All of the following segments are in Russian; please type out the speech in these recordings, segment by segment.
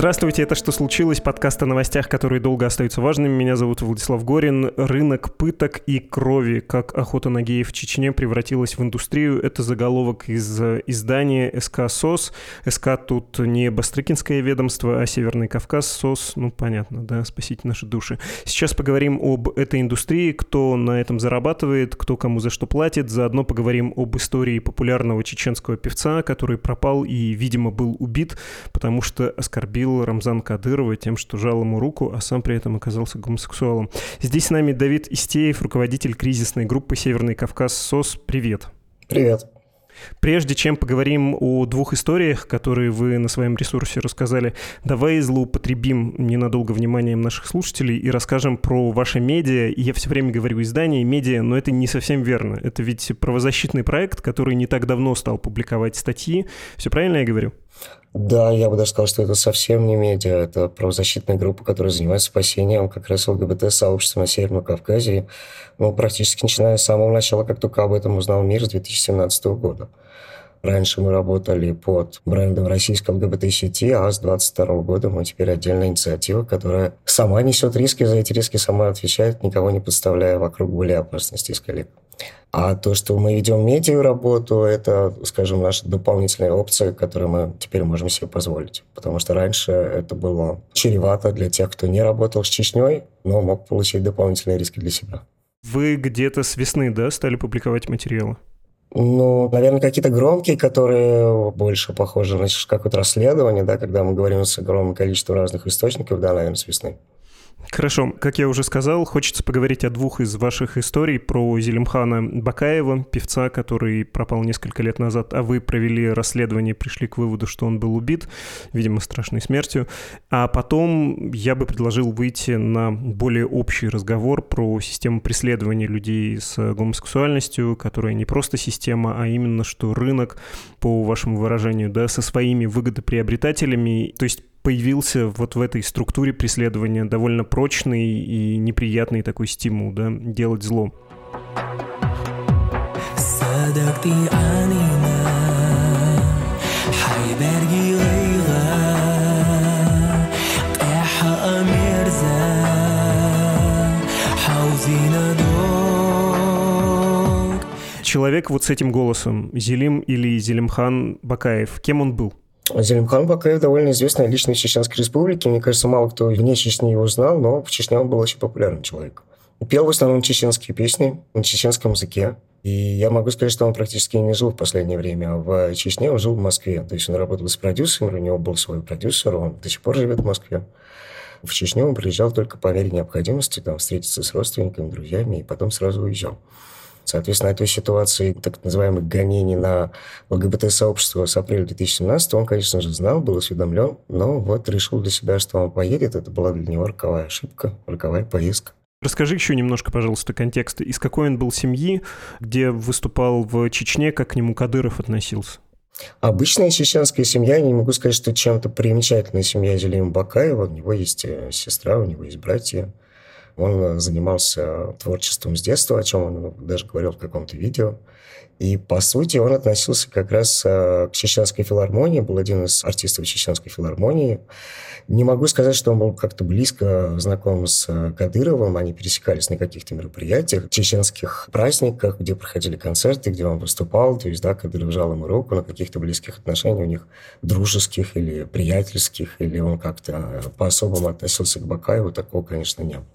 Здравствуйте, это «Что случилось?» Подкаст о новостях, которые долго остаются важными. Меня зовут Владислав Горин. Рынок пыток и крови, как охота на геев в Чечне превратилась в индустрию. Это заголовок из издания СК СОС. СК тут не Бастрыкинское ведомство, а Северный Кавказ. СОС, ну понятно, да, спасите наши души. Сейчас поговорим об этой индустрии, кто на этом зарабатывает, кто кому за что платит. Заодно поговорим об истории популярного чеченского певца, который пропал и, видимо, был убит, потому что оскорбил оскорбил Рамзан Кадырова тем, что жал ему руку, а сам при этом оказался гомосексуалом. Здесь с нами Давид Истеев, руководитель кризисной группы «Северный Кавказ» СОС. Привет. Привет. Прежде чем поговорим о двух историях, которые вы на своем ресурсе рассказали, давай злоупотребим ненадолго вниманием наших слушателей и расскажем про ваши медиа. Я все время говорю издание, медиа, но это не совсем верно. Это ведь правозащитный проект, который не так давно стал публиковать статьи. Все правильно я говорю? Да, я бы даже сказал, что это совсем не медиа, это правозащитная группа, которая занимается спасением как раз ЛГБТ-сообщества на Северном Кавказе, ну, практически начиная с самого начала, как только об этом узнал мир с 2017 года. Раньше мы работали под брендом российской ЛГБТ-сети, а с 2022 года мы теперь отдельная инициатива, которая сама несет риски, за эти риски сама отвечает, никого не подставляя вокруг более опасности из коллег. А то, что мы ведем медиа работу, это, скажем, наша дополнительная опция, которую мы теперь можем себе позволить. Потому что раньше это было чревато для тех, кто не работал с Чечней, но мог получить дополнительные риски для себя. Вы где-то с весны, да, стали публиковать материалы? Ну, наверное, какие-то громкие, которые больше похожи на какое-то расследование, да, когда мы говорим с огромным количеством разных источников, да, наверное, с весны. Хорошо. Как я уже сказал, хочется поговорить о двух из ваших историй про Зелимхана Бакаева, певца, который пропал несколько лет назад, а вы провели расследование пришли к выводу, что он был убит, видимо, страшной смертью. А потом я бы предложил выйти на более общий разговор про систему преследования людей с гомосексуальностью, которая не просто система, а именно что рынок, по вашему выражению, да, со своими выгодоприобретателями, то есть появился вот в этой структуре преследования довольно прочный и неприятный такой стимул, да, делать зло. Человек вот с этим голосом, Зелим или Зелимхан Бакаев, кем он был? Зелимхан Бакаев довольно известная личность Чеченской Республики. Мне кажется, мало кто вне Чечни его знал, но в Чечне он был очень популярным человеком. Пел в основном чеченские песни на чеченском языке. И я могу сказать, что он практически не жил в последнее время в Чечне, он жил в Москве. То есть он работал с продюсером, у него был свой продюсер, он до сих пор живет в Москве. В Чечню он приезжал только по мере необходимости, там, встретиться с родственниками, друзьями, и потом сразу уезжал. Соответственно, этой ситуации так называемых гонений на ЛГБТ-сообщество с апреля 2017 он, конечно же, знал, был осведомлен, но вот решил для себя, что он поедет. Это была для него роковая ошибка, роковая поездка. Расскажи еще немножко, пожалуйста, контекст. Из какой он был семьи, где выступал в Чечне, как к нему Кадыров относился? Обычная чеченская семья, я не могу сказать, что чем-то примечательная семья Зелима Бакаева. У него есть э, сестра, у него есть братья. Он занимался творчеством с детства, о чем он даже говорил в каком-то видео. И, по сути, он относился как раз э, к чеченской филармонии, был один из артистов чеченской филармонии. Не могу сказать, что он был как-то близко знаком с э, Кадыровым, они пересекались на каких-то мероприятиях, чеченских праздниках, где проходили концерты, где он выступал, то есть, да, Кадыров жал ему руку на каких-то близких отношениях у них, дружеских или приятельских, или он как-то по-особому относился к Бакаеву, такого, конечно, не было.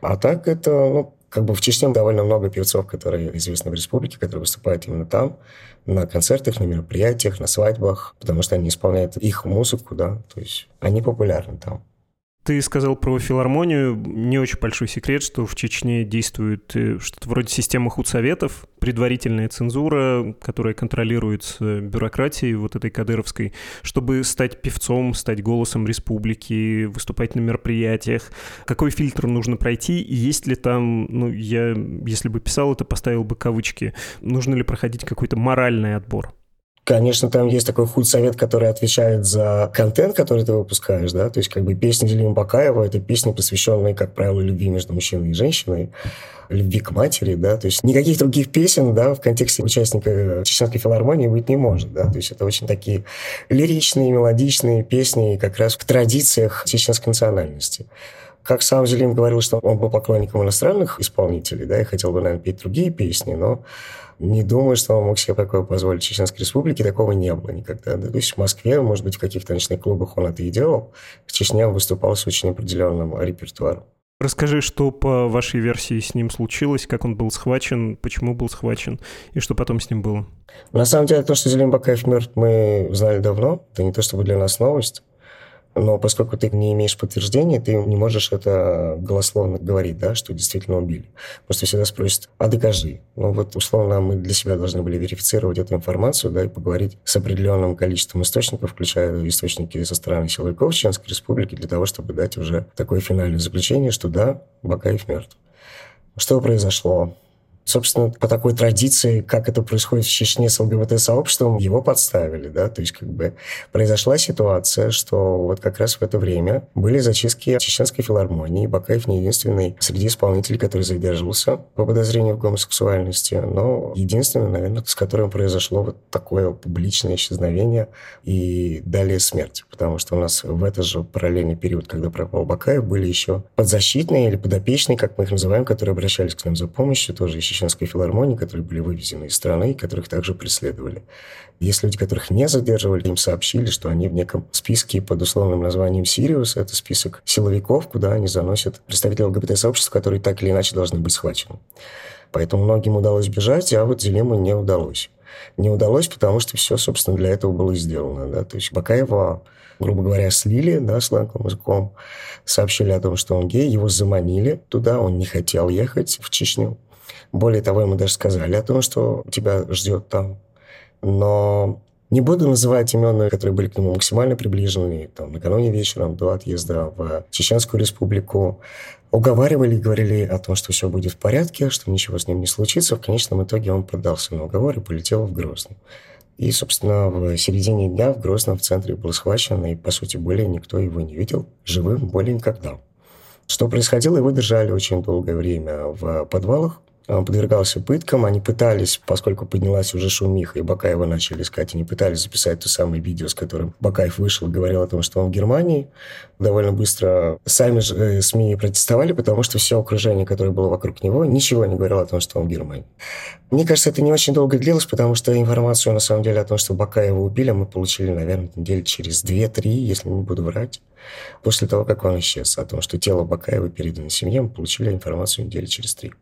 А так это, ну, как бы в Чечне довольно много певцов, которые известны в республике, которые выступают именно там, на концертах, на мероприятиях, на свадьбах, потому что они исполняют их музыку, да, то есть они популярны там. Ты сказал про филармонию. Не очень большой секрет, что в Чечне действует э, что-то вроде системы худсоветов, предварительная цензура, которая контролируется бюрократией вот этой кадыровской, чтобы стать певцом, стать голосом республики, выступать на мероприятиях. Какой фильтр нужно пройти? И есть ли там, ну, я, если бы писал это, поставил бы кавычки, нужно ли проходить какой-то моральный отбор? Конечно, там есть такой худсовет, который отвечает за контент, который ты выпускаешь, да, то есть как бы песни Делима Бакаева – это песни, посвященные, как правило, любви между мужчиной и женщиной, любви к матери, да, то есть никаких других песен, да, в контексте участника Чеченской филармонии быть не может, да, то есть это очень такие лиричные, мелодичные песни как раз в традициях чеченской национальности. Как сам Зелим говорил, что он был поклонником иностранных исполнителей, да, и хотел бы, наверное, петь другие песни, но не думаю, что он мог себе такое позволить. В Чеченской республике такого не было никогда. Да? То есть в Москве, может быть, в каких-то ночных клубах он это и делал. В Чечне он выступал с очень определенным репертуаром. Расскажи, что по вашей версии с ним случилось, как он был схвачен, почему был схвачен и что потом с ним было? На самом деле, то, что Зелим Бакаев мертв, мы знали давно. Это не то чтобы для нас новость но поскольку ты не имеешь подтверждения, ты не можешь это голословно говорить, да, что действительно убили. Просто всегда спросят, а докажи. Ну вот, условно, мы для себя должны были верифицировать эту информацию, да, и поговорить с определенным количеством источников, включая источники со стороны силовиков Чеченской Республики, для того, чтобы дать уже такое финальное заключение, что да, Бакаев мертв. Что произошло? Собственно, по такой традиции, как это происходит в Чечне с ЛГБТ-сообществом, его подставили, да, то есть как бы произошла ситуация, что вот как раз в это время были зачистки Чеченской филармонии, Бакаев не единственный среди исполнителей, который задерживался по подозрению в гомосексуальности, но единственный, наверное, с которым произошло вот такое публичное исчезновение и далее смерть, потому что у нас в этот же параллельный период, когда пропал Бакаев, были еще подзащитные или подопечные, как мы их называем, которые обращались к нам за помощью, тоже еще Чеченской филармонии, которые были вывезены из страны, которых также преследовали. Есть люди, которых не задерживали, им сообщили, что они в неком списке под условным названием «Сириус». Это список силовиков, куда они заносят представителей ЛГБТ-сообщества, которые так или иначе должны быть схвачены. Поэтому многим удалось бежать, а вот Зелему не удалось. Не удалось, потому что все, собственно, для этого было сделано. Да? То есть Бакаева грубо говоря, слили, да, сленговым языком, сообщили о том, что он гей, его заманили туда, он не хотел ехать в Чечню. Более того, ему даже сказали о том, что тебя ждет там. Но не буду называть имен, которые были к нему максимально приближены. Там, накануне вечером до отъезда в Чеченскую республику уговаривали и говорили о том, что все будет в порядке, что ничего с ним не случится. В конечном итоге он поддался на уговор и полетел в Грозный. И, собственно, в середине дня в Грозном в центре был схвачен, и, по сути, более никто его не видел живым более никогда. Что происходило, его держали очень долгое время в подвалах, подвергался пыткам. Они пытались, поскольку поднялась уже шумиха, и Бакаева начали искать, они пытались записать то самое видео, с которым Бакаев вышел и говорил о том, что он в Германии. Довольно быстро сами же э, СМИ протестовали, потому что все окружение, которое было вокруг него, ничего не говорило о том, что он в Германии. Мне кажется, это не очень долго длилось, потому что информацию, на самом деле, о том, что Бакаева убили, мы получили, наверное, недели через 2-3, если не буду врать. После того, как он исчез. О том, что тело Бакаева передано семье, мы получили информацию недели через три.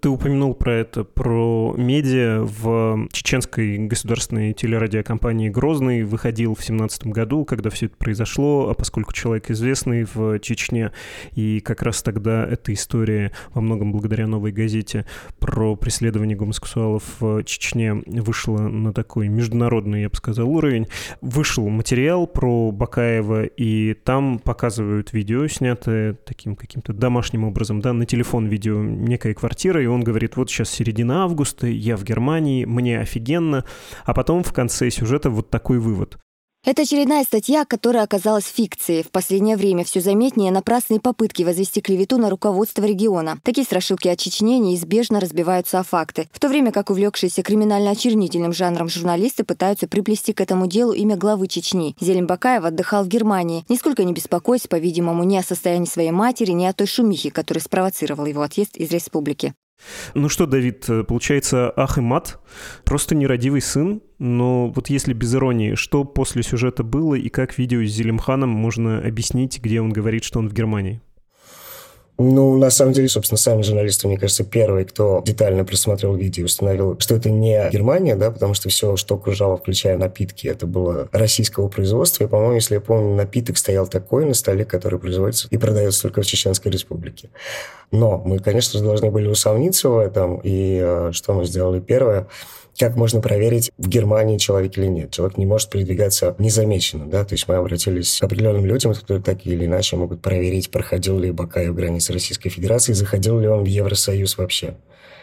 Ты упомянул про это, про медиа. В чеченской государственной телерадиокомпании «Грозный» выходил в семнадцатом году, когда все это произошло, а поскольку человек известный в Чечне, и как раз тогда эта история во многом благодаря «Новой газете» про преследование гомосексуалов в Чечне вышла на такой международный, я бы сказал, уровень. Вышел материал про Бакаева, и там показывают видео, снятое таким каким-то домашним образом, да, на телефон видео некой квартиры, эфира, и он говорит, вот сейчас середина августа, я в Германии, мне офигенно, а потом в конце сюжета вот такой вывод. Это очередная статья, которая оказалась фикцией. В последнее время все заметнее напрасные попытки возвести клевету на руководство региона. Такие страшилки о Чечне неизбежно разбиваются о факты. В то время как увлекшиеся криминально-очернительным жанром журналисты пытаются приплести к этому делу имя главы Чечни. Зелень Бакаев отдыхал в Германии, нисколько не беспокоясь, по-видимому, ни о состоянии своей матери, ни о той шумихе, которая спровоцировала его отъезд из республики. Ну что, Давид, э, получается ах и мат, просто нерадивый сын, но вот если без иронии, что после сюжета было и как видео с Зелимханом можно объяснить, где он говорит, что он в Германии? Ну, на самом деле, собственно, сами журналисты, мне кажется, первые, кто детально просмотрел видео, установил, что это не Германия, да, потому что все, что окружало, включая напитки, это было российского производства. И, по-моему, если я помню, напиток стоял такой на столе, который производится и продается только в Чеченской Республике. Но мы, конечно же, должны были усомниться в этом. И э, что мы сделали первое? Как можно проверить, в Германии человек или нет. Человек не может передвигаться незамеченным, да, то есть мы обратились к определенным людям, которые так или иначе могут проверить, проходил ли Бакаев границы Российской Федерации, заходил ли он в Евросоюз вообще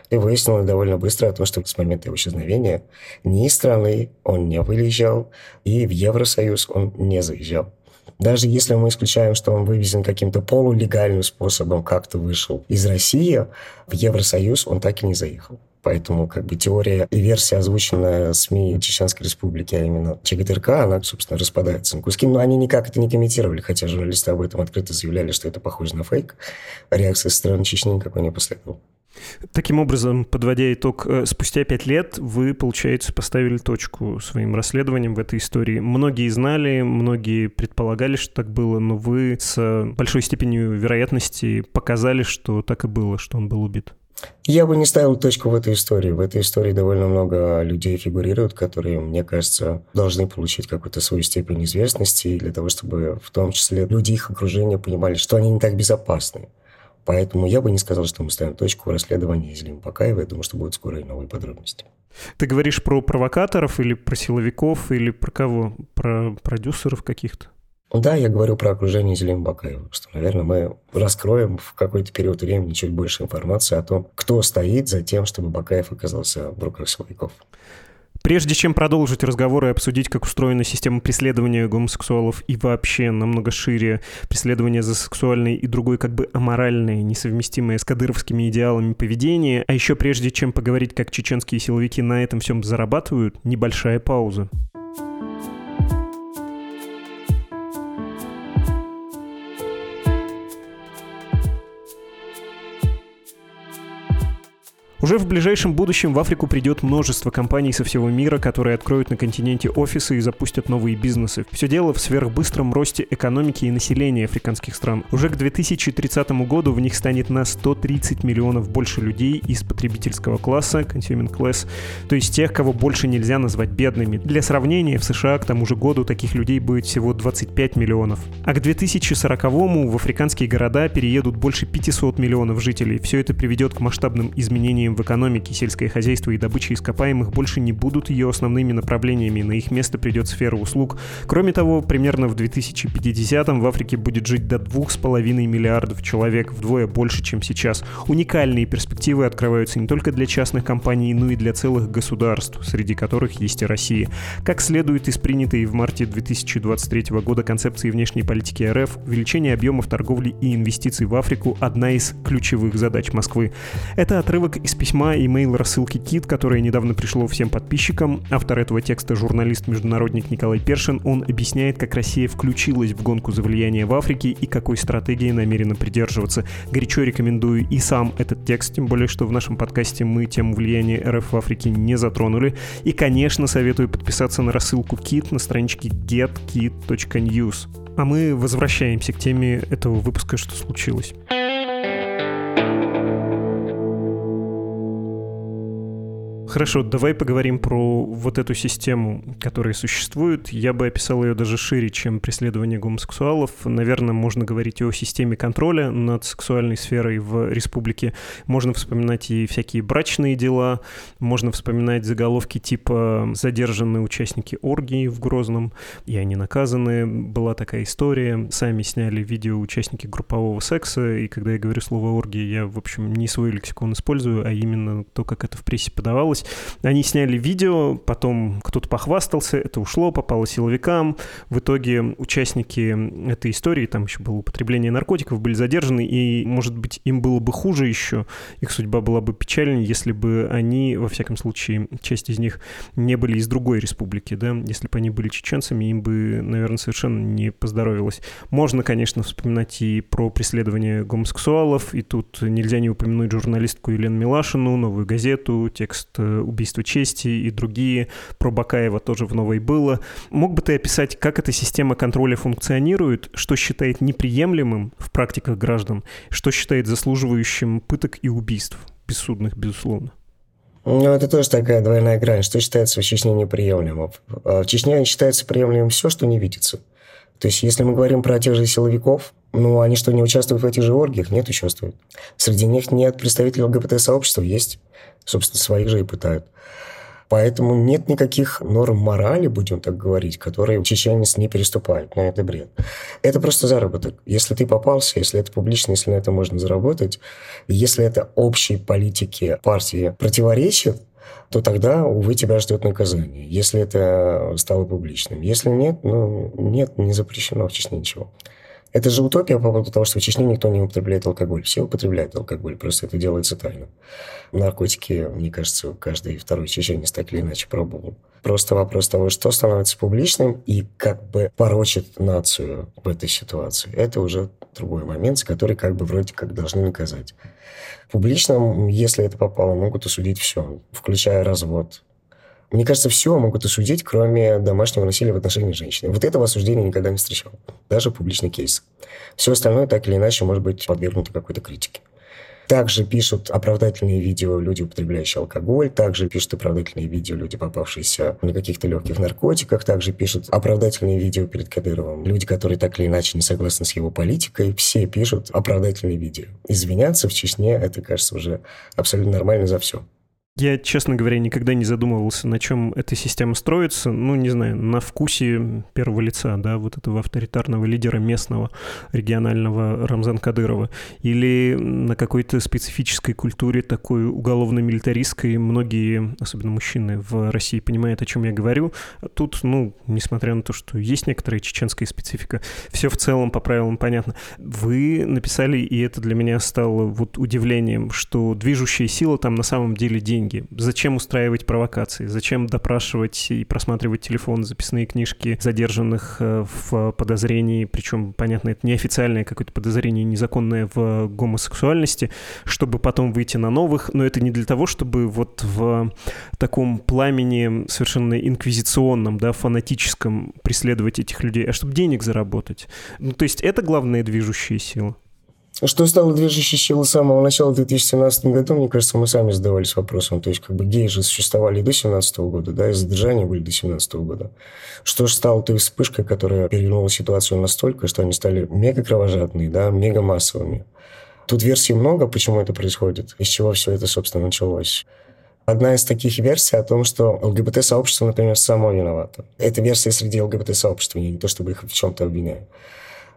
И выяснилось довольно быстро о том, что с момента его исчезновения ни из страны он не выезжал, и в Евросоюз он не заезжал. Даже если мы исключаем, что он вывезен каким-то полулегальным способом, как-то вышел из России, в Евросоюз он так и не заехал. Поэтому как бы теория и версия, озвученная СМИ Чеченской Республики, а именно ЧГТРК, она, собственно, распадается на куски. Но они никак это не комментировали, хотя журналисты об этом открыто заявляли, что это похоже на фейк. Реакция со стороны Чечни никакой не последовала. Таким образом, подводя итог, э, спустя пять лет вы, получается, поставили точку своим расследованием в этой истории. Многие знали, многие предполагали, что так было, но вы с большой степенью вероятности показали, что так и было, что он был убит. Я бы не ставил точку в этой истории. В этой истории довольно много людей фигурируют, которые, мне кажется, должны получить какую-то свою степень известности для того, чтобы в том числе люди их окружения понимали, что они не так безопасны. Поэтому я бы не сказал, что мы ставим точку в расследовании Зелим Бакаева. Я думаю, что будут скоро и новые подробности. Ты говоришь про провокаторов или про силовиков, или про кого? Про продюсеров каких-то? Да, я говорю про окружение Зелим Бакаева, что, наверное, мы раскроем в какой-то период времени чуть больше информации о том, кто стоит за тем, чтобы Бакаев оказался в руках силовиков. Прежде чем продолжить разговор и обсудить, как устроена система преследования гомосексуалов и вообще намного шире преследование за сексуальной и другой как бы аморальное, несовместимое с кадыровскими идеалами поведения, а еще прежде чем поговорить, как чеченские силовики на этом всем зарабатывают, небольшая пауза. Уже в ближайшем будущем в Африку придет множество компаний со всего мира, которые откроют на континенте офисы и запустят новые бизнесы. Все дело в сверхбыстром росте экономики и населения африканских стран. Уже к 2030 году в них станет на 130 миллионов больше людей из потребительского класса, consuming class, то есть тех, кого больше нельзя назвать бедными. Для сравнения, в США к тому же году таких людей будет всего 25 миллионов. А к 2040-му в африканские города переедут больше 500 миллионов жителей. Все это приведет к масштабным изменениям изменениям в экономике, сельское хозяйство и добыча ископаемых больше не будут ее основными направлениями, на их место придет сфера услуг. Кроме того, примерно в 2050-м в Африке будет жить до 2,5 миллиардов человек, вдвое больше, чем сейчас. Уникальные перспективы открываются не только для частных компаний, но и для целых государств, среди которых есть и Россия. Как следует из принятой в марте 2023 года концепции внешней политики РФ, увеличение объемов торговли и инвестиций в Африку – одна из ключевых задач Москвы. Это отрывок из письма имейл рассылки Кит, которое недавно пришло всем подписчикам. Автор этого текста, журналист-международник Николай Першин, он объясняет, как Россия включилась в гонку за влияние в Африке и какой стратегии намерена придерживаться. Горячо рекомендую и сам этот текст, тем более, что в нашем подкасте мы тему влияния РФ в Африке не затронули. И, конечно, советую подписаться на рассылку Кит на страничке getkit.news. А мы возвращаемся к теме этого выпуска «Что случилось?». Хорошо, давай поговорим про вот эту систему, которая существует. Я бы описал ее даже шире, чем преследование гомосексуалов. Наверное, можно говорить о системе контроля над сексуальной сферой в республике. Можно вспоминать и всякие брачные дела. Можно вспоминать заголовки типа «Задержанные участники оргии в Грозном», и они наказаны. Была такая история. Сами сняли видео участники группового секса, и когда я говорю слово «оргия», я, в общем, не свой лексикон использую, а именно то, как это в прессе подавалось случилось. Они сняли видео, потом кто-то похвастался, это ушло, попало силовикам. В итоге участники этой истории, там еще было употребление наркотиков, были задержаны, и, может быть, им было бы хуже еще, их судьба была бы печальнее, если бы они, во всяком случае, часть из них не были из другой республики, да, если бы они были чеченцами, им бы, наверное, совершенно не поздоровилось. Можно, конечно, вспоминать и про преследование гомосексуалов, и тут нельзя не упомянуть журналистку Елену Милашину, новую газету, текст э, убийство чести и другие. Про Бакаева тоже в новой было. Мог бы ты описать, как эта система контроля функционирует, что считает неприемлемым в практиках граждан, что считает заслуживающим пыток и убийств, бессудных, безусловно? Ну, это тоже такая двойная грань. Что считается в Чечне неприемлемым? В Чечне считается приемлемым все, что не видится. То есть, если мы говорим про тех же силовиков, ну, они что, не участвуют в этих же оргиях? Нет, участвуют. Среди них нет представителей ЛГБТ-сообщества, есть собственно, своих же и пытают. Поэтому нет никаких норм морали, будем так говорить, которые чеченец не переступает. Но это бред. Это просто заработок. Если ты попался, если это публично, если на это можно заработать, если это общей политике партии противоречит, то тогда, увы, тебя ждет наказание, если это стало публичным. Если нет, ну, нет, не запрещено в Чечне ничего. Это же утопия по поводу того, что в Чечне никто не употребляет алкоголь. Все употребляют алкоголь, просто это делается тайно. Наркотики, мне кажется, каждый второй чеченец так или иначе пробовал. Просто вопрос того, что становится публичным и как бы порочит нацию в этой ситуации. Это уже другой момент, с который как бы вроде как должны наказать. Публично, если это попало, могут осудить все, включая развод, мне кажется, все могут осудить, кроме домашнего насилия в отношении женщины. Вот этого осуждения никогда не встречал. Даже публичный кейс. Все остальное так или иначе может быть подвергнуто какой-то критике. Также пишут оправдательные видео люди, употребляющие алкоголь. Также пишут оправдательные видео люди, попавшиеся на каких-то легких наркотиках. Также пишут оправдательные видео перед Кадыровым. Люди, которые так или иначе не согласны с его политикой. Все пишут оправдательные видео. Извиняться в Чечне, это, кажется, уже абсолютно нормально за все. Я, честно говоря, никогда не задумывался, на чем эта система строится. Ну, не знаю, на вкусе первого лица, да, вот этого авторитарного лидера местного, регионального Рамзан Кадырова. Или на какой-то специфической культуре такой уголовно-милитаристской. Многие, особенно мужчины в России, понимают, о чем я говорю. Тут, ну, несмотря на то, что есть некоторая чеченская специфика, все в целом по правилам понятно. Вы написали, и это для меня стало вот удивлением, что движущая сила там на самом деле деньги деньги? Зачем устраивать провокации? Зачем допрашивать и просматривать телефон, записные книжки задержанных э, в подозрении, причем, понятно, это неофициальное какое-то подозрение незаконное в гомосексуальности, чтобы потом выйти на новых, но это не для того, чтобы вот в таком пламени совершенно инквизиционном, да, фанатическом преследовать этих людей, а чтобы денег заработать. Ну, то есть это главная движущая сила. Что стало движущей силой с самого начала в 2017 году, мне кажется, мы сами задавались вопросом. То есть, как бы геи же существовали до 2017 года, да, и задержания были до 2017 года. Что же стало той вспышкой, которая перевернула ситуацию настолько, что они стали мега кровожадные, да, мега массовыми. Тут версий много, почему это происходит, из чего все это, собственно, началось. Одна из таких версий о том, что ЛГБТ-сообщество, например, само виновато. Это версия среди ЛГБТ-сообщества, не то чтобы их в чем-то обвиняю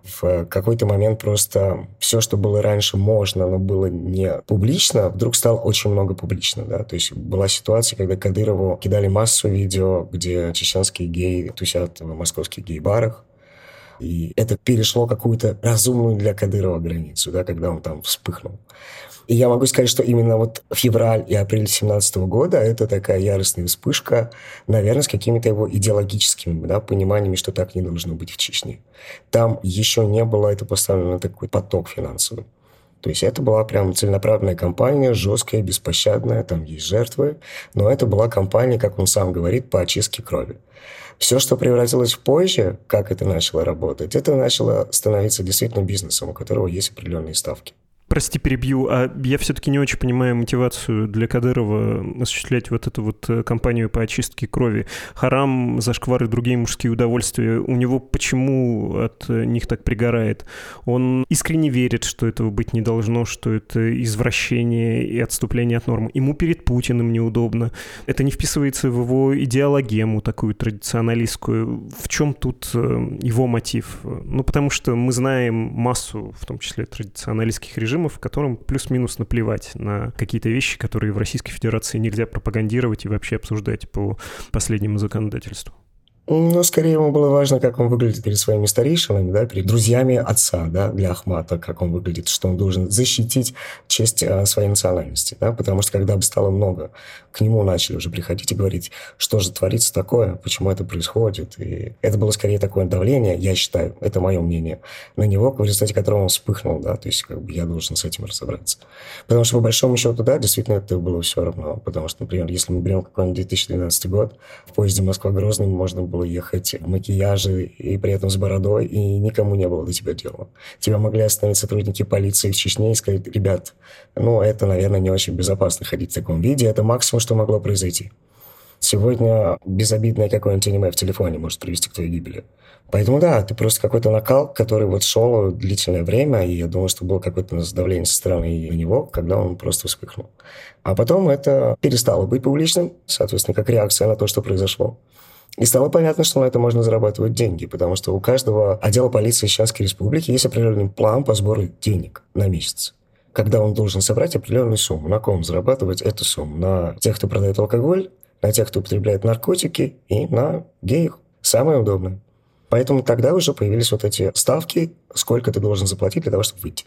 в какой-то момент просто все, что было раньше можно, но было не публично, вдруг стало очень много публично, да, то есть была ситуация, когда Кадырову кидали массу видео, где чеченские геи тусят в московских гей-барах, и это перешло какую-то разумную для Кадырова границу, да, когда он там вспыхнул. И я могу сказать, что именно вот февраль и апрель 2017 года это такая яростная вспышка, наверное, с какими-то его идеологическими да, пониманиями, что так не должно быть в Чечне. Там еще не было это поставлено такой поток финансовый. То есть это была прям целенаправленная кампания, жесткая, беспощадная, там есть жертвы, но это была кампания, как он сам говорит, по очистке крови. Все, что превратилось в позже, как это начало работать, это начало становиться действительно бизнесом, у которого есть определенные ставки. Прости, перебью, а я все-таки не очень понимаю мотивацию для Кадырова осуществлять вот эту вот э, кампанию по очистке крови. Харам, зашквар и другие мужские удовольствия, у него почему от них так пригорает? Он искренне верит, что этого быть не должно, что это извращение и отступление от нормы. Ему перед Путиным неудобно. Это не вписывается в его идеологему такую традиционалистскую. В чем тут э, его мотив? Ну, потому что мы знаем массу, в том числе традиционалистских режимов, режимов, которым плюс-минус наплевать на какие-то вещи, которые в Российской Федерации нельзя пропагандировать и вообще обсуждать по последнему законодательству. Ну, скорее ему было важно, как он выглядит перед своими старейшинами, да, перед друзьями отца, да, для Ахмата, как он выглядит, что он должен защитить честь а, своей национальности, да, потому что когда бы стало много, к нему начали уже приходить и говорить, что же творится такое, почему это происходит, и это было скорее такое давление, я считаю, это мое мнение, на него, в результате которого он вспыхнул, да, то есть как бы я должен с этим разобраться. Потому что, по большому счету, да, действительно, это было все равно, потому что, например, если мы берем какой-нибудь 2012 год, в поезде Москва-Грозный можно было ехать в макияже и при этом с бородой, и никому не было до тебя дела. Тебя могли остановить сотрудники полиции в Чечне и сказать, ребят, ну, это, наверное, не очень безопасно ходить в таком виде, это максимум, что могло произойти. Сегодня безобидное какое-нибудь аниме в телефоне может привести к твоей гибели. Поэтому да, ты просто какой-то накал, который вот шел длительное время, и я думаю, что было какое-то давление со стороны него, когда он просто вспыхнул. А потом это перестало быть публичным, соответственно, как реакция на то, что произошло. И стало понятно, что на это можно зарабатывать деньги, потому что у каждого отдела полиции Чеченской Республики есть определенный план по сбору денег на месяц когда он должен собрать определенную сумму. На ком зарабатывать эту сумму? На тех, кто продает алкоголь, на тех, кто употребляет наркотики и на геев. Самое удобное. Поэтому тогда уже появились вот эти ставки, сколько ты должен заплатить для того, чтобы выйти.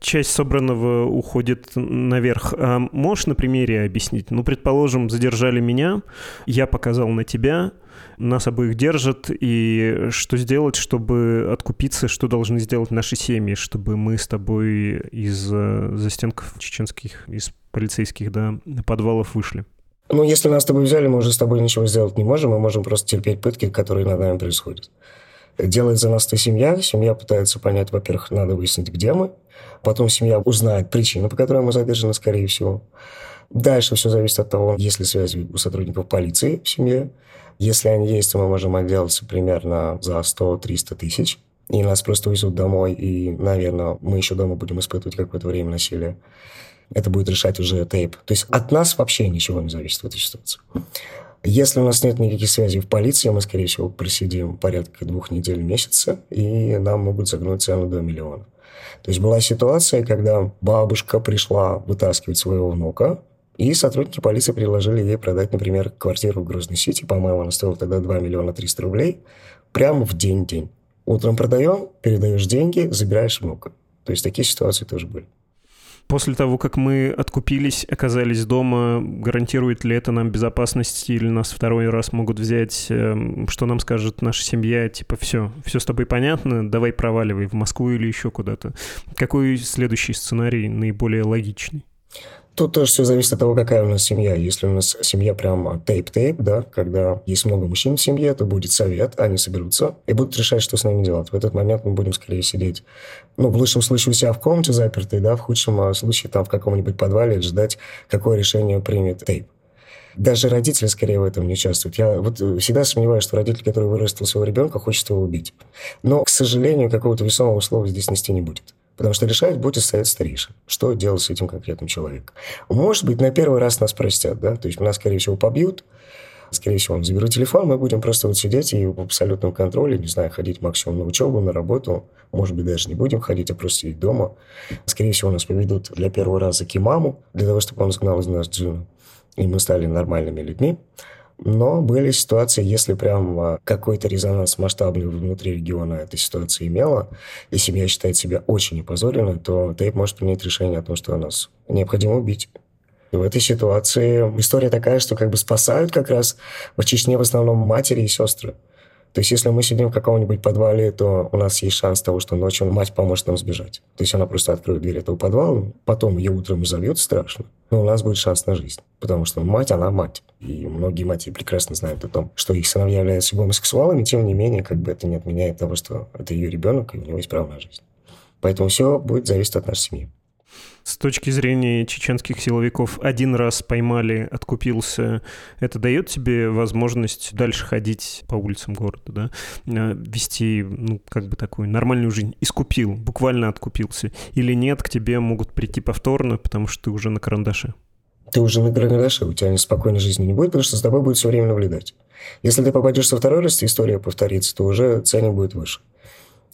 Часть собранного уходит наверх. А можешь на примере объяснить? Ну, предположим, задержали меня, я показал на тебя, нас обоих держат, и что сделать, чтобы откупиться, что должны сделать наши семьи, чтобы мы с тобой из э, застенков чеченских, из полицейских да, подвалов вышли? Ну, если нас с тобой взяли, мы уже с тобой ничего сделать не можем, мы можем просто терпеть пытки, которые над нами происходят. Делает за нас то семья. Семья пытается понять, во-первых, надо выяснить, где мы. Потом семья узнает причину, по которой мы задержаны, скорее всего. Дальше все зависит от того, есть ли связи у сотрудников полиции в семье. Если они есть, то мы можем отделаться примерно за 100-300 тысяч. И нас просто везут домой, и, наверное, мы еще дома будем испытывать какое-то время насилие это будет решать уже тейп. То есть от нас вообще ничего не зависит в этой ситуации. Если у нас нет никаких связей в полиции, мы, скорее всего, просидим порядка двух недель, месяца, и нам могут загнуть цену до миллиона. То есть была ситуация, когда бабушка пришла вытаскивать своего внука, и сотрудники полиции предложили ей продать, например, квартиру в Грозной Сити. По-моему, она стоила тогда 2 миллиона 300 рублей. Прямо в день-день. Утром продаем, передаешь деньги, забираешь внука. То есть такие ситуации тоже были. После того, как мы откупились, оказались дома, гарантирует ли это нам безопасность или нас второй раз могут взять? Эм, что нам скажет наша семья? Типа, все, все с тобой понятно, давай проваливай в Москву или еще куда-то. Какой следующий сценарий наиболее логичный? Тут тоже все зависит от того, какая у нас семья. Если у нас семья прям тейп-тейп, да, когда есть много мужчин в семье, то будет совет, они соберутся и будут решать, что с нами делать. В этот момент мы будем скорее сидеть, ну, в лучшем случае у себя в комнате запертой, да, в худшем а, случае там в каком-нибудь подвале ждать, какое решение примет тейп. Даже родители скорее в этом не участвуют. Я вот всегда сомневаюсь, что родитель, который вырастил своего ребенка, хочет его убить. Но, к сожалению, какого-то весомого слова здесь нести не будет. Потому что решать будет совет старейшин. Что делать с этим конкретным человеком. Может быть, на первый раз нас простят, да? То есть нас, скорее всего, побьют, скорее всего, он заберут телефон, мы будем просто вот сидеть и в абсолютном контроле, не знаю, ходить максимум на учебу, на работу, может быть, даже не будем ходить, а просто сидеть дома. Скорее всего, нас поведут для первого раза к имаму, для того, чтобы он сгнал из нас джина, и мы стали нормальными людьми. Но были ситуации, если прям а, какой-то резонанс масштабный внутри региона эта ситуация имела, и семья считает себя очень опозоренной, то Тейп может принять решение о том, что нас необходимо убить. И в этой ситуации история такая, что как бы спасают как раз в Чечне в основном матери и сестры. То есть, если мы сидим в каком-нибудь подвале, то у нас есть шанс того, что ночью мать поможет нам сбежать. То есть, она просто откроет дверь этого подвала, потом ее утром зовет страшно, но у нас будет шанс на жизнь. Потому что мать, она мать. И многие матери прекрасно знают о том, что их сыновья являются гомосексуалами, тем не менее, как бы это не отменяет того, что это ее ребенок, и у него есть право на жизнь. Поэтому все будет зависеть от нашей семьи. С точки зрения чеченских силовиков, один раз поймали, откупился. Это дает тебе возможность дальше ходить по улицам города, да? Э, вести, ну, как бы такую нормальную жизнь. Искупил, буквально откупился. Или нет, к тебе могут прийти повторно, потому что ты уже на карандаше. Ты уже на карандаше, у тебя спокойной жизни не будет, потому что с тобой будет все время наблюдать. Если ты попадешь со второй раз, история повторится, то уже ценник будет выше.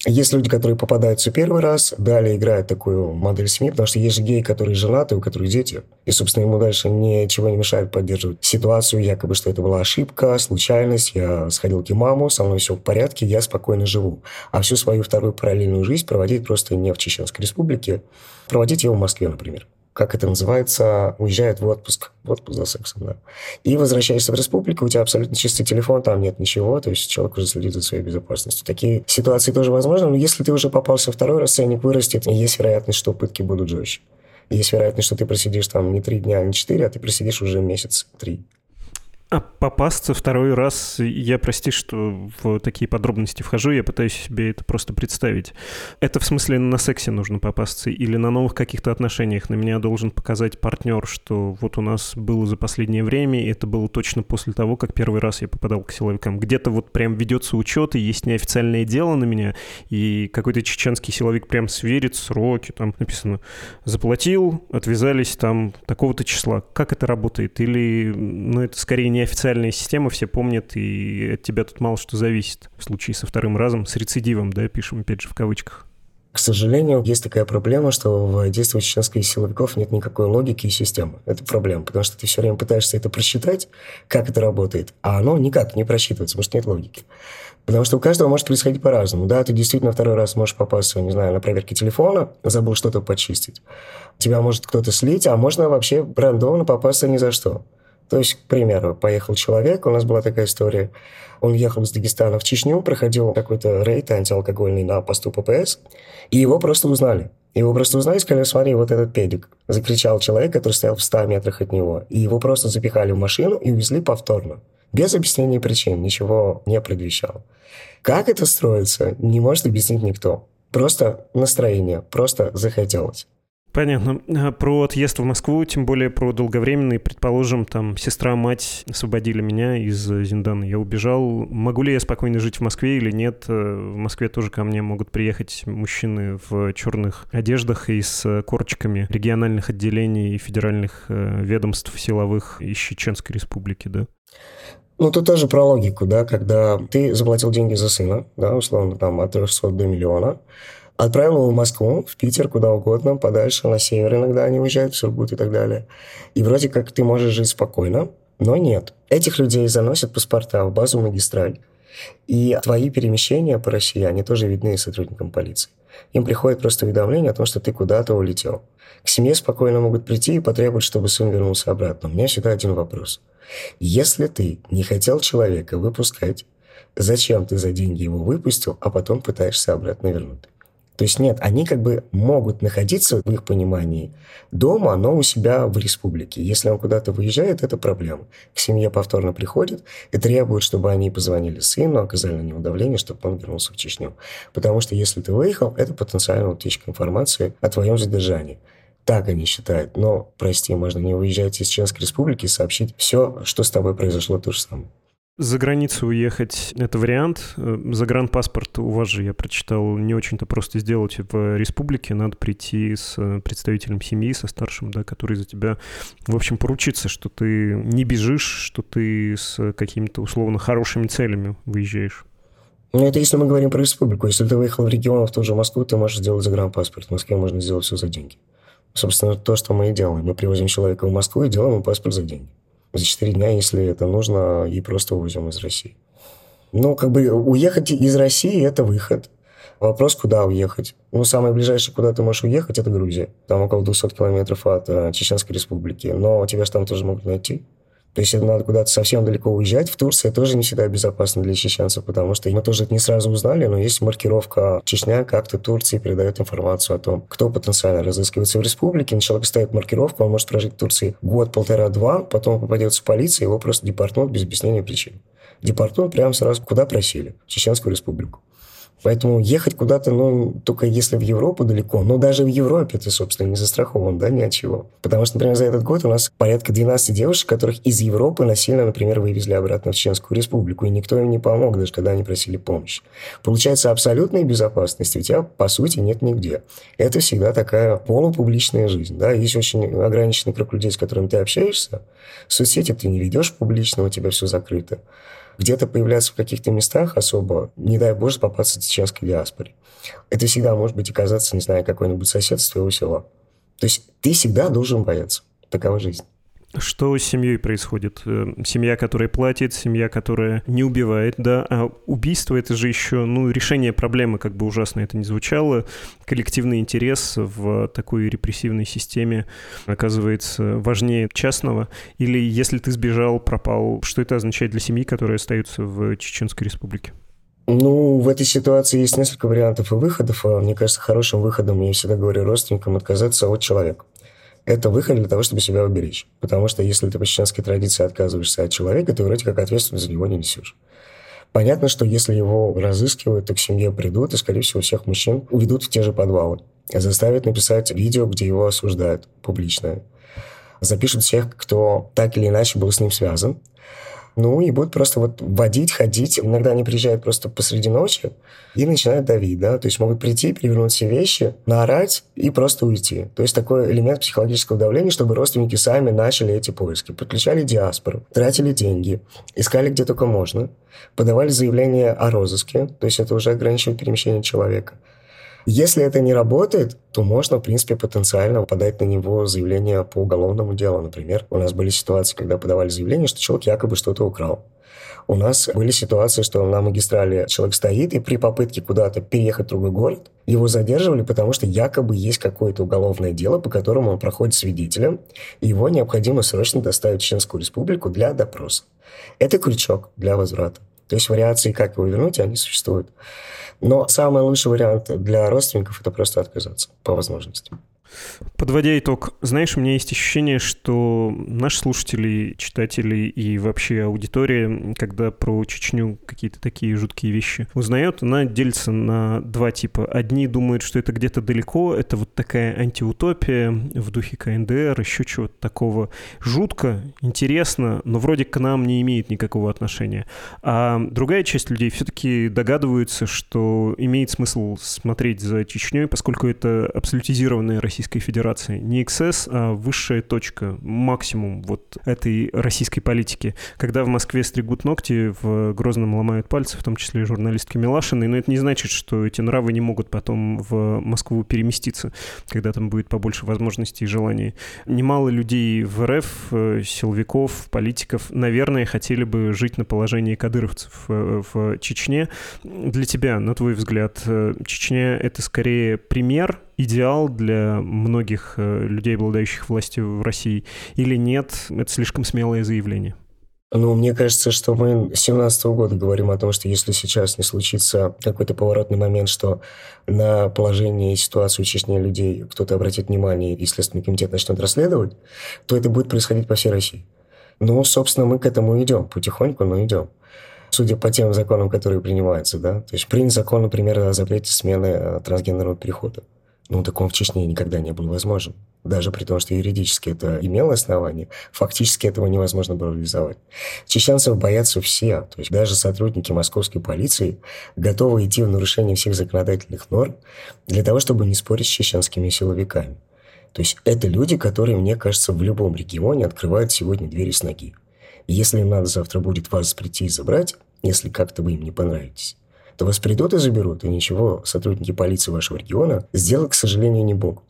Есть люди, которые попадаются первый раз, далее играют такую модель семьи, потому что есть же геи, которые женаты, у которых дети. И, собственно, ему дальше ничего не мешает поддерживать ситуацию, якобы, что это была ошибка, случайность, я сходил к имаму, со мной все в порядке, я спокойно живу. А всю свою вторую параллельную жизнь проводить просто не в Чеченской Республике, проводить ее в Москве, например как это называется, уезжают в отпуск, в отпуск за сексом, да. И возвращаешься в республику, у тебя абсолютно чистый телефон, там нет ничего, то есть человек уже следит за своей безопасностью. Такие ситуации тоже возможны, но если ты уже попался второй раз, ценник вырастет, есть вероятность, что пытки будут жестче. Есть вероятность, что ты просидишь там не три дня, не четыре, а ты просидишь уже месяц три. А попасться второй раз, я, прости, что в такие подробности вхожу, я пытаюсь себе это просто представить. Это в смысле на сексе нужно попасться или на новых каких-то отношениях? На меня должен показать партнер, что вот у нас было за последнее время, и это было точно после того, как первый раз я попадал к силовикам. Где-то вот прям ведется учет, и есть неофициальное дело на меня, и какой-то чеченский силовик прям сверит сроки, там написано «заплатил, отвязались там такого-то числа». Как это работает? Или, ну, это скорее не официальная система, все помнят, и от тебя тут мало что зависит. В случае со вторым разом, с рецидивом, да, пишем опять же в кавычках. К сожалению, есть такая проблема, что в действии чеченских силовиков нет никакой логики и системы. Это проблема, потому что ты все время пытаешься это просчитать, как это работает, а оно никак не просчитывается, потому что нет логики. Потому что у каждого может происходить по-разному. Да, ты действительно второй раз можешь попасться, не знаю, на проверке телефона, забыл что-то почистить. Тебя может кто-то слить, а можно вообще рандомно попасться ни за что. То есть, к примеру, поехал человек, у нас была такая история, он ехал из Дагестана в Чечню, проходил какой-то рейд антиалкогольный на посту ППС, и его просто узнали. Его просто узнали, сказали, смотри, вот этот педик. Закричал человек, который стоял в 100 метрах от него. И его просто запихали в машину и увезли повторно. Без объяснения причин, ничего не предвещал. Как это строится, не может объяснить никто. Просто настроение, просто захотелось. Понятно. А про отъезд в Москву, тем более про долговременный, предположим, там сестра, мать освободили меня из Зиндана. Я убежал. Могу ли я спокойно жить в Москве или нет? Э, в Москве тоже ко мне могут приехать мужчины в черных одеждах и с корочками региональных отделений и федеральных э, ведомств силовых из Чеченской Республики, да? Ну, тут тоже про логику, да, когда ты заплатил деньги за сына, да, условно, там, от 300 до миллиона, Отправил его в Москву, в Питер, куда угодно, подальше, на север иногда они уезжают, в Сургут и так далее. И вроде как ты можешь жить спокойно, но нет. Этих людей заносят паспорта в базу магистраль. И твои перемещения по России, они тоже видны сотрудникам полиции. Им приходит просто уведомление о том, что ты куда-то улетел. К семье спокойно могут прийти и потребовать, чтобы сын вернулся обратно. У меня всегда один вопрос. Если ты не хотел человека выпускать, зачем ты за деньги его выпустил, а потом пытаешься обратно вернуть? То есть нет, они как бы могут находиться, в их понимании, дома, но у себя в республике. Если он куда-то выезжает, это проблема. К семье повторно приходит и требует, чтобы они позвонили сыну, оказали на него давление, чтобы он вернулся в Чечню. Потому что если ты выехал, это потенциальная утечка информации о твоем задержании. Так они считают. Но, прости, можно не выезжать из Чеченской республики и сообщить все, что с тобой произошло, то же самое. За границу уехать — это вариант. Э, загранпаспорт у вас же, я прочитал, не очень-то просто сделать в республике. Надо прийти с э, представителем семьи, со старшим, да, который за тебя, в общем, поручится, что ты не бежишь, что ты с какими-то условно хорошими целями выезжаешь. Ну, это если мы говорим про республику. Если ты выехал в регион, в ту же Москву, ты можешь сделать загранпаспорт. В Москве можно сделать все за деньги. Собственно, то, что мы и делаем. Мы привозим человека в Москву и делаем ему паспорт за деньги за 4 дня, если это нужно, и просто увезем из России. Ну, как бы уехать из России – это выход. Вопрос, куда уехать. Ну, самое ближайшее, куда ты можешь уехать, это Грузия. Там около 200 километров от э, Чеченской республики. Но тебя же там тоже могут найти. То есть это надо куда-то совсем далеко уезжать. В Турции тоже не всегда безопасно для чеченцев, потому что мы тоже не сразу узнали, но есть маркировка Чечня, как-то Турции передает информацию о том, кто потенциально разыскивается в республике. На человека ставит маркировку, он может прожить в Турции год, полтора, два, потом попадется в полицию, его просто депортнут без объяснения причин. Депортнут прямо сразу куда просили? В Чеченскую республику. Поэтому ехать куда-то, ну, только если в Европу далеко. Но даже в Европе ты, собственно, не застрахован, да, ни от чего. Потому что, например, за этот год у нас порядка 12 девушек, которых из Европы насильно, например, вывезли обратно в Чеченскую республику, и никто им не помог, даже когда они просили помощи. Получается, абсолютной безопасности у тебя, по сути, нет нигде. Это всегда такая полупубличная жизнь, да. Есть очень ограниченный круг людей, с которыми ты общаешься. В соцсети ты не ведешь публично, у тебя все закрыто где-то появляться в каких-то местах особо, не дай боже, попасться чеченской диаспоре. Это всегда может быть оказаться, не знаю, какой-нибудь сосед с твоего села. То есть ты всегда должен бояться. Такова жизнь. Что с семьей происходит? Э, семья, которая платит, семья, которая не убивает, да, а убийство это же еще, ну, решение проблемы, как бы ужасно это ни звучало, коллективный интерес в такой репрессивной системе оказывается важнее частного, или если ты сбежал, пропал, что это означает для семьи, которые остаются в Чеченской республике? Ну, в этой ситуации есть несколько вариантов и выходов. А мне кажется, хорошим выходом, я всегда говорю родственникам, отказаться от человека. Это выход для того, чтобы себя уберечь. Потому что если ты по чеченской традиции отказываешься от человека, ты вроде как ответственность за него не несешь. Понятно, что если его разыскивают, то к семье придут, и, скорее всего, всех мужчин уведут в те же подвалы. Заставят написать видео, где его осуждают публично. Запишут всех, кто так или иначе был с ним связан. Ну, и будут просто вот водить, ходить. Иногда они приезжают просто посреди ночи и начинают давить, да. То есть могут прийти, перевернуть все вещи, наорать и просто уйти. То есть такой элемент психологического давления, чтобы родственники сами начали эти поиски. Подключали диаспору, тратили деньги, искали где только можно, подавали заявление о розыске, то есть это уже ограничивает перемещение человека. Если это не работает, то можно, в принципе, потенциально подать на него заявление по уголовному делу. Например, у нас были ситуации, когда подавали заявление, что человек якобы что-то украл. У нас были ситуации, что на магистрали человек стоит, и при попытке куда-то переехать в другой город, его задерживали, потому что якобы есть какое-то уголовное дело, по которому он проходит свидетелем, и его необходимо срочно доставить в Чеченскую республику для допроса. Это крючок для возврата. То есть вариации, как его вернуть, они существуют. Но самый лучший вариант для родственников – это просто отказаться по возможности. Подводя итог, знаешь, у меня есть ощущение, что наши слушатели, читатели и вообще аудитория, когда про Чечню какие-то такие жуткие вещи узнает, она делится на два типа. Одни думают, что это где-то далеко, это вот такая антиутопия в духе КНДР, еще чего-то такого. Жутко, интересно, но вроде к нам не имеет никакого отношения. А другая часть людей все-таки догадываются, что имеет смысл смотреть за Чечней, поскольку это абсолютизированная российская Российской Федерации. Не XS, а высшая точка, максимум вот этой российской политики. Когда в Москве стригут ногти, в Грозном ломают пальцы, в том числе и журналистки Милашиной, но это не значит, что эти нравы не могут потом в Москву переместиться, когда там будет побольше возможностей и желаний. Немало людей в РФ, э, силовиков, политиков, наверное, хотели бы жить на положении кадыровцев э, в Чечне. Для тебя, на твой взгляд, э, Чечня — это скорее пример идеал для многих э, людей, обладающих властью в России, или нет? Это слишком смелое заявление. Ну, мне кажется, что мы с 17 года говорим о том, что если сейчас не случится какой-то поворотный момент, что на положение и ситуацию Чечни людей кто-то обратит внимание и Следственный комитет начнет расследовать, то это будет происходить по всей России. Ну, собственно, мы к этому идем, потихоньку, но идем судя по тем законам, которые принимаются, да. То есть принят закон, например, о запрете смены э, трансгендерного перехода. Ну, так в Чечне никогда не был возможен. Даже при том, что юридически это имело основание, фактически этого невозможно было реализовать. Чеченцев боятся все. То есть даже сотрудники московской полиции готовы идти в нарушение всех законодательных норм для того, чтобы не спорить с чеченскими силовиками. То есть это люди, которые, мне кажется, в любом регионе открывают сегодня двери с ноги. Если им надо завтра будет вас прийти и забрать, если как-то вы им не понравитесь, то вас придут и заберут, и ничего сотрудники полиции вашего региона сделать, к сожалению, не могут.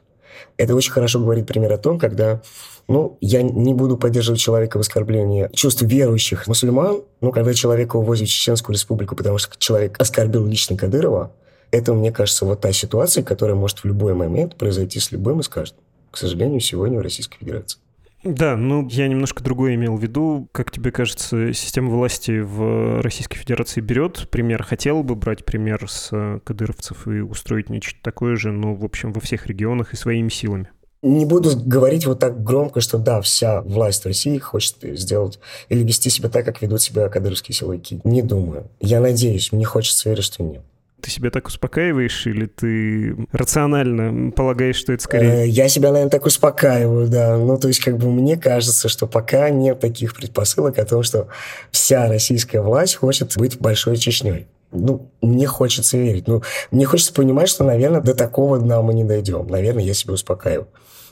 Это очень хорошо говорит пример о том, когда ну, я не буду поддерживать человека в оскорблении чувств верующих мусульман, но когда человека увозят в Чеченскую республику, потому что человек оскорбил лично Кадырова, это, мне кажется, вот та ситуация, которая может в любой момент произойти с любым из каждым. К сожалению, сегодня в Российской Федерации. Да, ну я немножко другое имел в виду. Как тебе кажется, система власти в Российской Федерации берет пример, хотела бы брать пример с э, кадыровцев и устроить нечто такое же, ну, в общем, во всех регионах и своими силами? Не буду говорить вот так громко, что да, вся власть России хочет сделать или вести себя так, как ведут себя кадыровские силовики. Не думаю. Я надеюсь, мне хочется верить, что нет. Ты себя так успокаиваешь или ты рационально полагаешь, что это скорее... Э, я себя, наверное, так успокаиваю, да. Ну, то есть, как бы мне кажется, что пока нет таких предпосылок о том, что вся российская власть хочет быть большой Чечней. Ну, мне хочется верить. Ну, мне хочется понимать, что, наверное, до такого дна мы не дойдем. Наверное, я себя успокаиваю.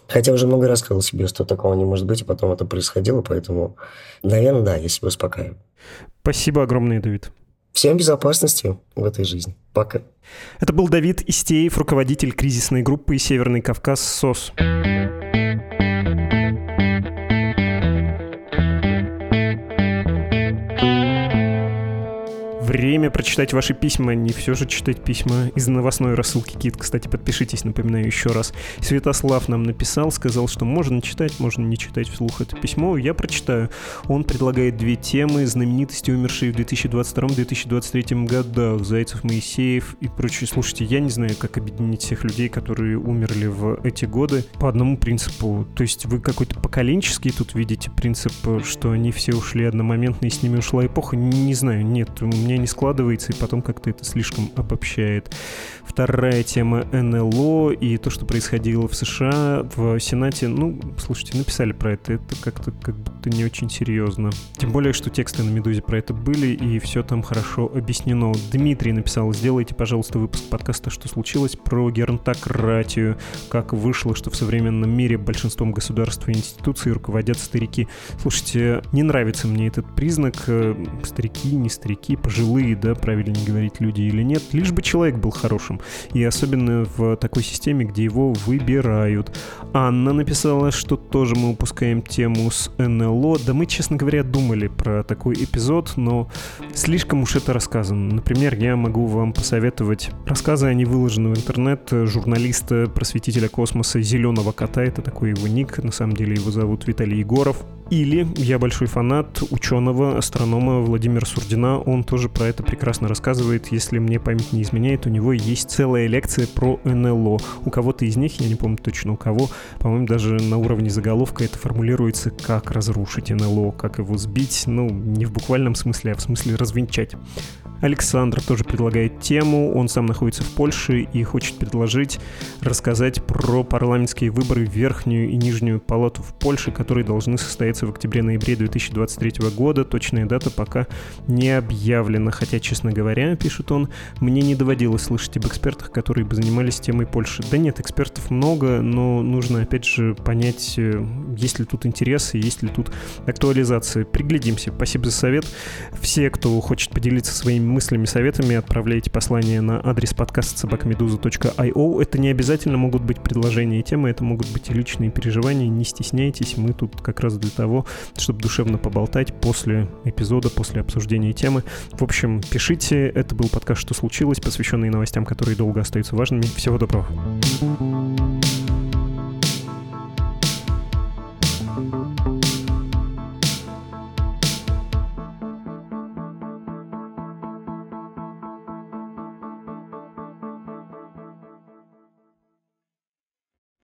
Хотя уже много раз сказал себе, что такого не может быть, и потом это происходило, поэтому, наверное, да, я себя успокаиваю. Спасибо огромное, Давид. Всем безопасности в этой жизни. Пока. Это был Давид Истеев, руководитель кризисной группы «Северный Кавказ» СОС. Время прочитать ваши письма, не все же читать письма из новостной рассылки Кит. Кстати, подпишитесь, напоминаю еще раз. Святослав нам написал, сказал, что можно читать, можно не читать вслух это письмо. Я прочитаю. Он предлагает две темы. Знаменитости, умершие в 2022-2023 годах. Зайцев, Моисеев и прочее. Слушайте, я не знаю, как объединить всех людей, которые умерли в эти годы по одному принципу. То есть вы какой-то поколенческий тут видите принцип, что они все ушли одномоментно и с ними ушла эпоха. Не знаю, нет, у меня не складывается, и потом как-то это слишком обобщает. Вторая тема НЛО и то, что происходило в США, в Сенате. Ну, слушайте, написали про это. Это как-то как будто не очень серьезно. Тем более, что тексты на «Медузе» про это были, и все там хорошо объяснено. Дмитрий написал, сделайте, пожалуйста, выпуск подкаста «Что случилось?» про геронтократию, как вышло, что в современном мире большинством государств и институций руководят старики. Слушайте, не нравится мне этот признак. Э, старики, не старики, пожилые, да, правильно говорить люди или нет. Лишь бы человек был хорошим. И особенно в такой системе, где его выбирают. Анна написала, что тоже мы упускаем тему с НЛО. Да мы, честно говоря, думали про такой эпизод, но слишком уж это рассказано. Например, я могу вам посоветовать рассказы, они выложены в интернет, журналиста, просветителя космоса Зеленого кота, это такой его ник, на самом деле его зовут Виталий Егоров. Или я большой фанат ученого, астронома Владимира Сурдина, он тоже про это прекрасно рассказывает. Если мне память не изменяет, у него есть целая лекция про НЛО. У кого-то из них, я не помню точно у кого, по-моему, даже на уровне заголовка это формулируется, как разрушить НЛО, как его сбить, ну, не в буквальном смысле, а в смысле развенчать. Александр тоже предлагает тему. Он сам находится в Польше и хочет предложить рассказать про парламентские выборы в Верхнюю и Нижнюю палату в Польше, которые должны состояться в октябре-ноябре 2023 года. Точная дата пока не объявлена. Хотя, честно говоря, пишет он, мне не доводилось слышать об экспертах, которые бы занимались темой Польши. Да нет, экспертов много, но нужно, опять же, понять, э, есть ли тут интерес и есть ли тут актуализация. Приглядимся. Спасибо за совет. Все, кто хочет поделиться своими мыслями, советами отправляйте послание на адрес подкаста собакамедуза.io. Это не обязательно могут быть предложения и темы, это могут быть и личные переживания. Не стесняйтесь, мы тут как раз для того, чтобы душевно поболтать после эпизода, после обсуждения темы. В общем, пишите. Это был подкаст «Что случилось?», посвященный новостям, которые долго остаются важными. Всего доброго. thank you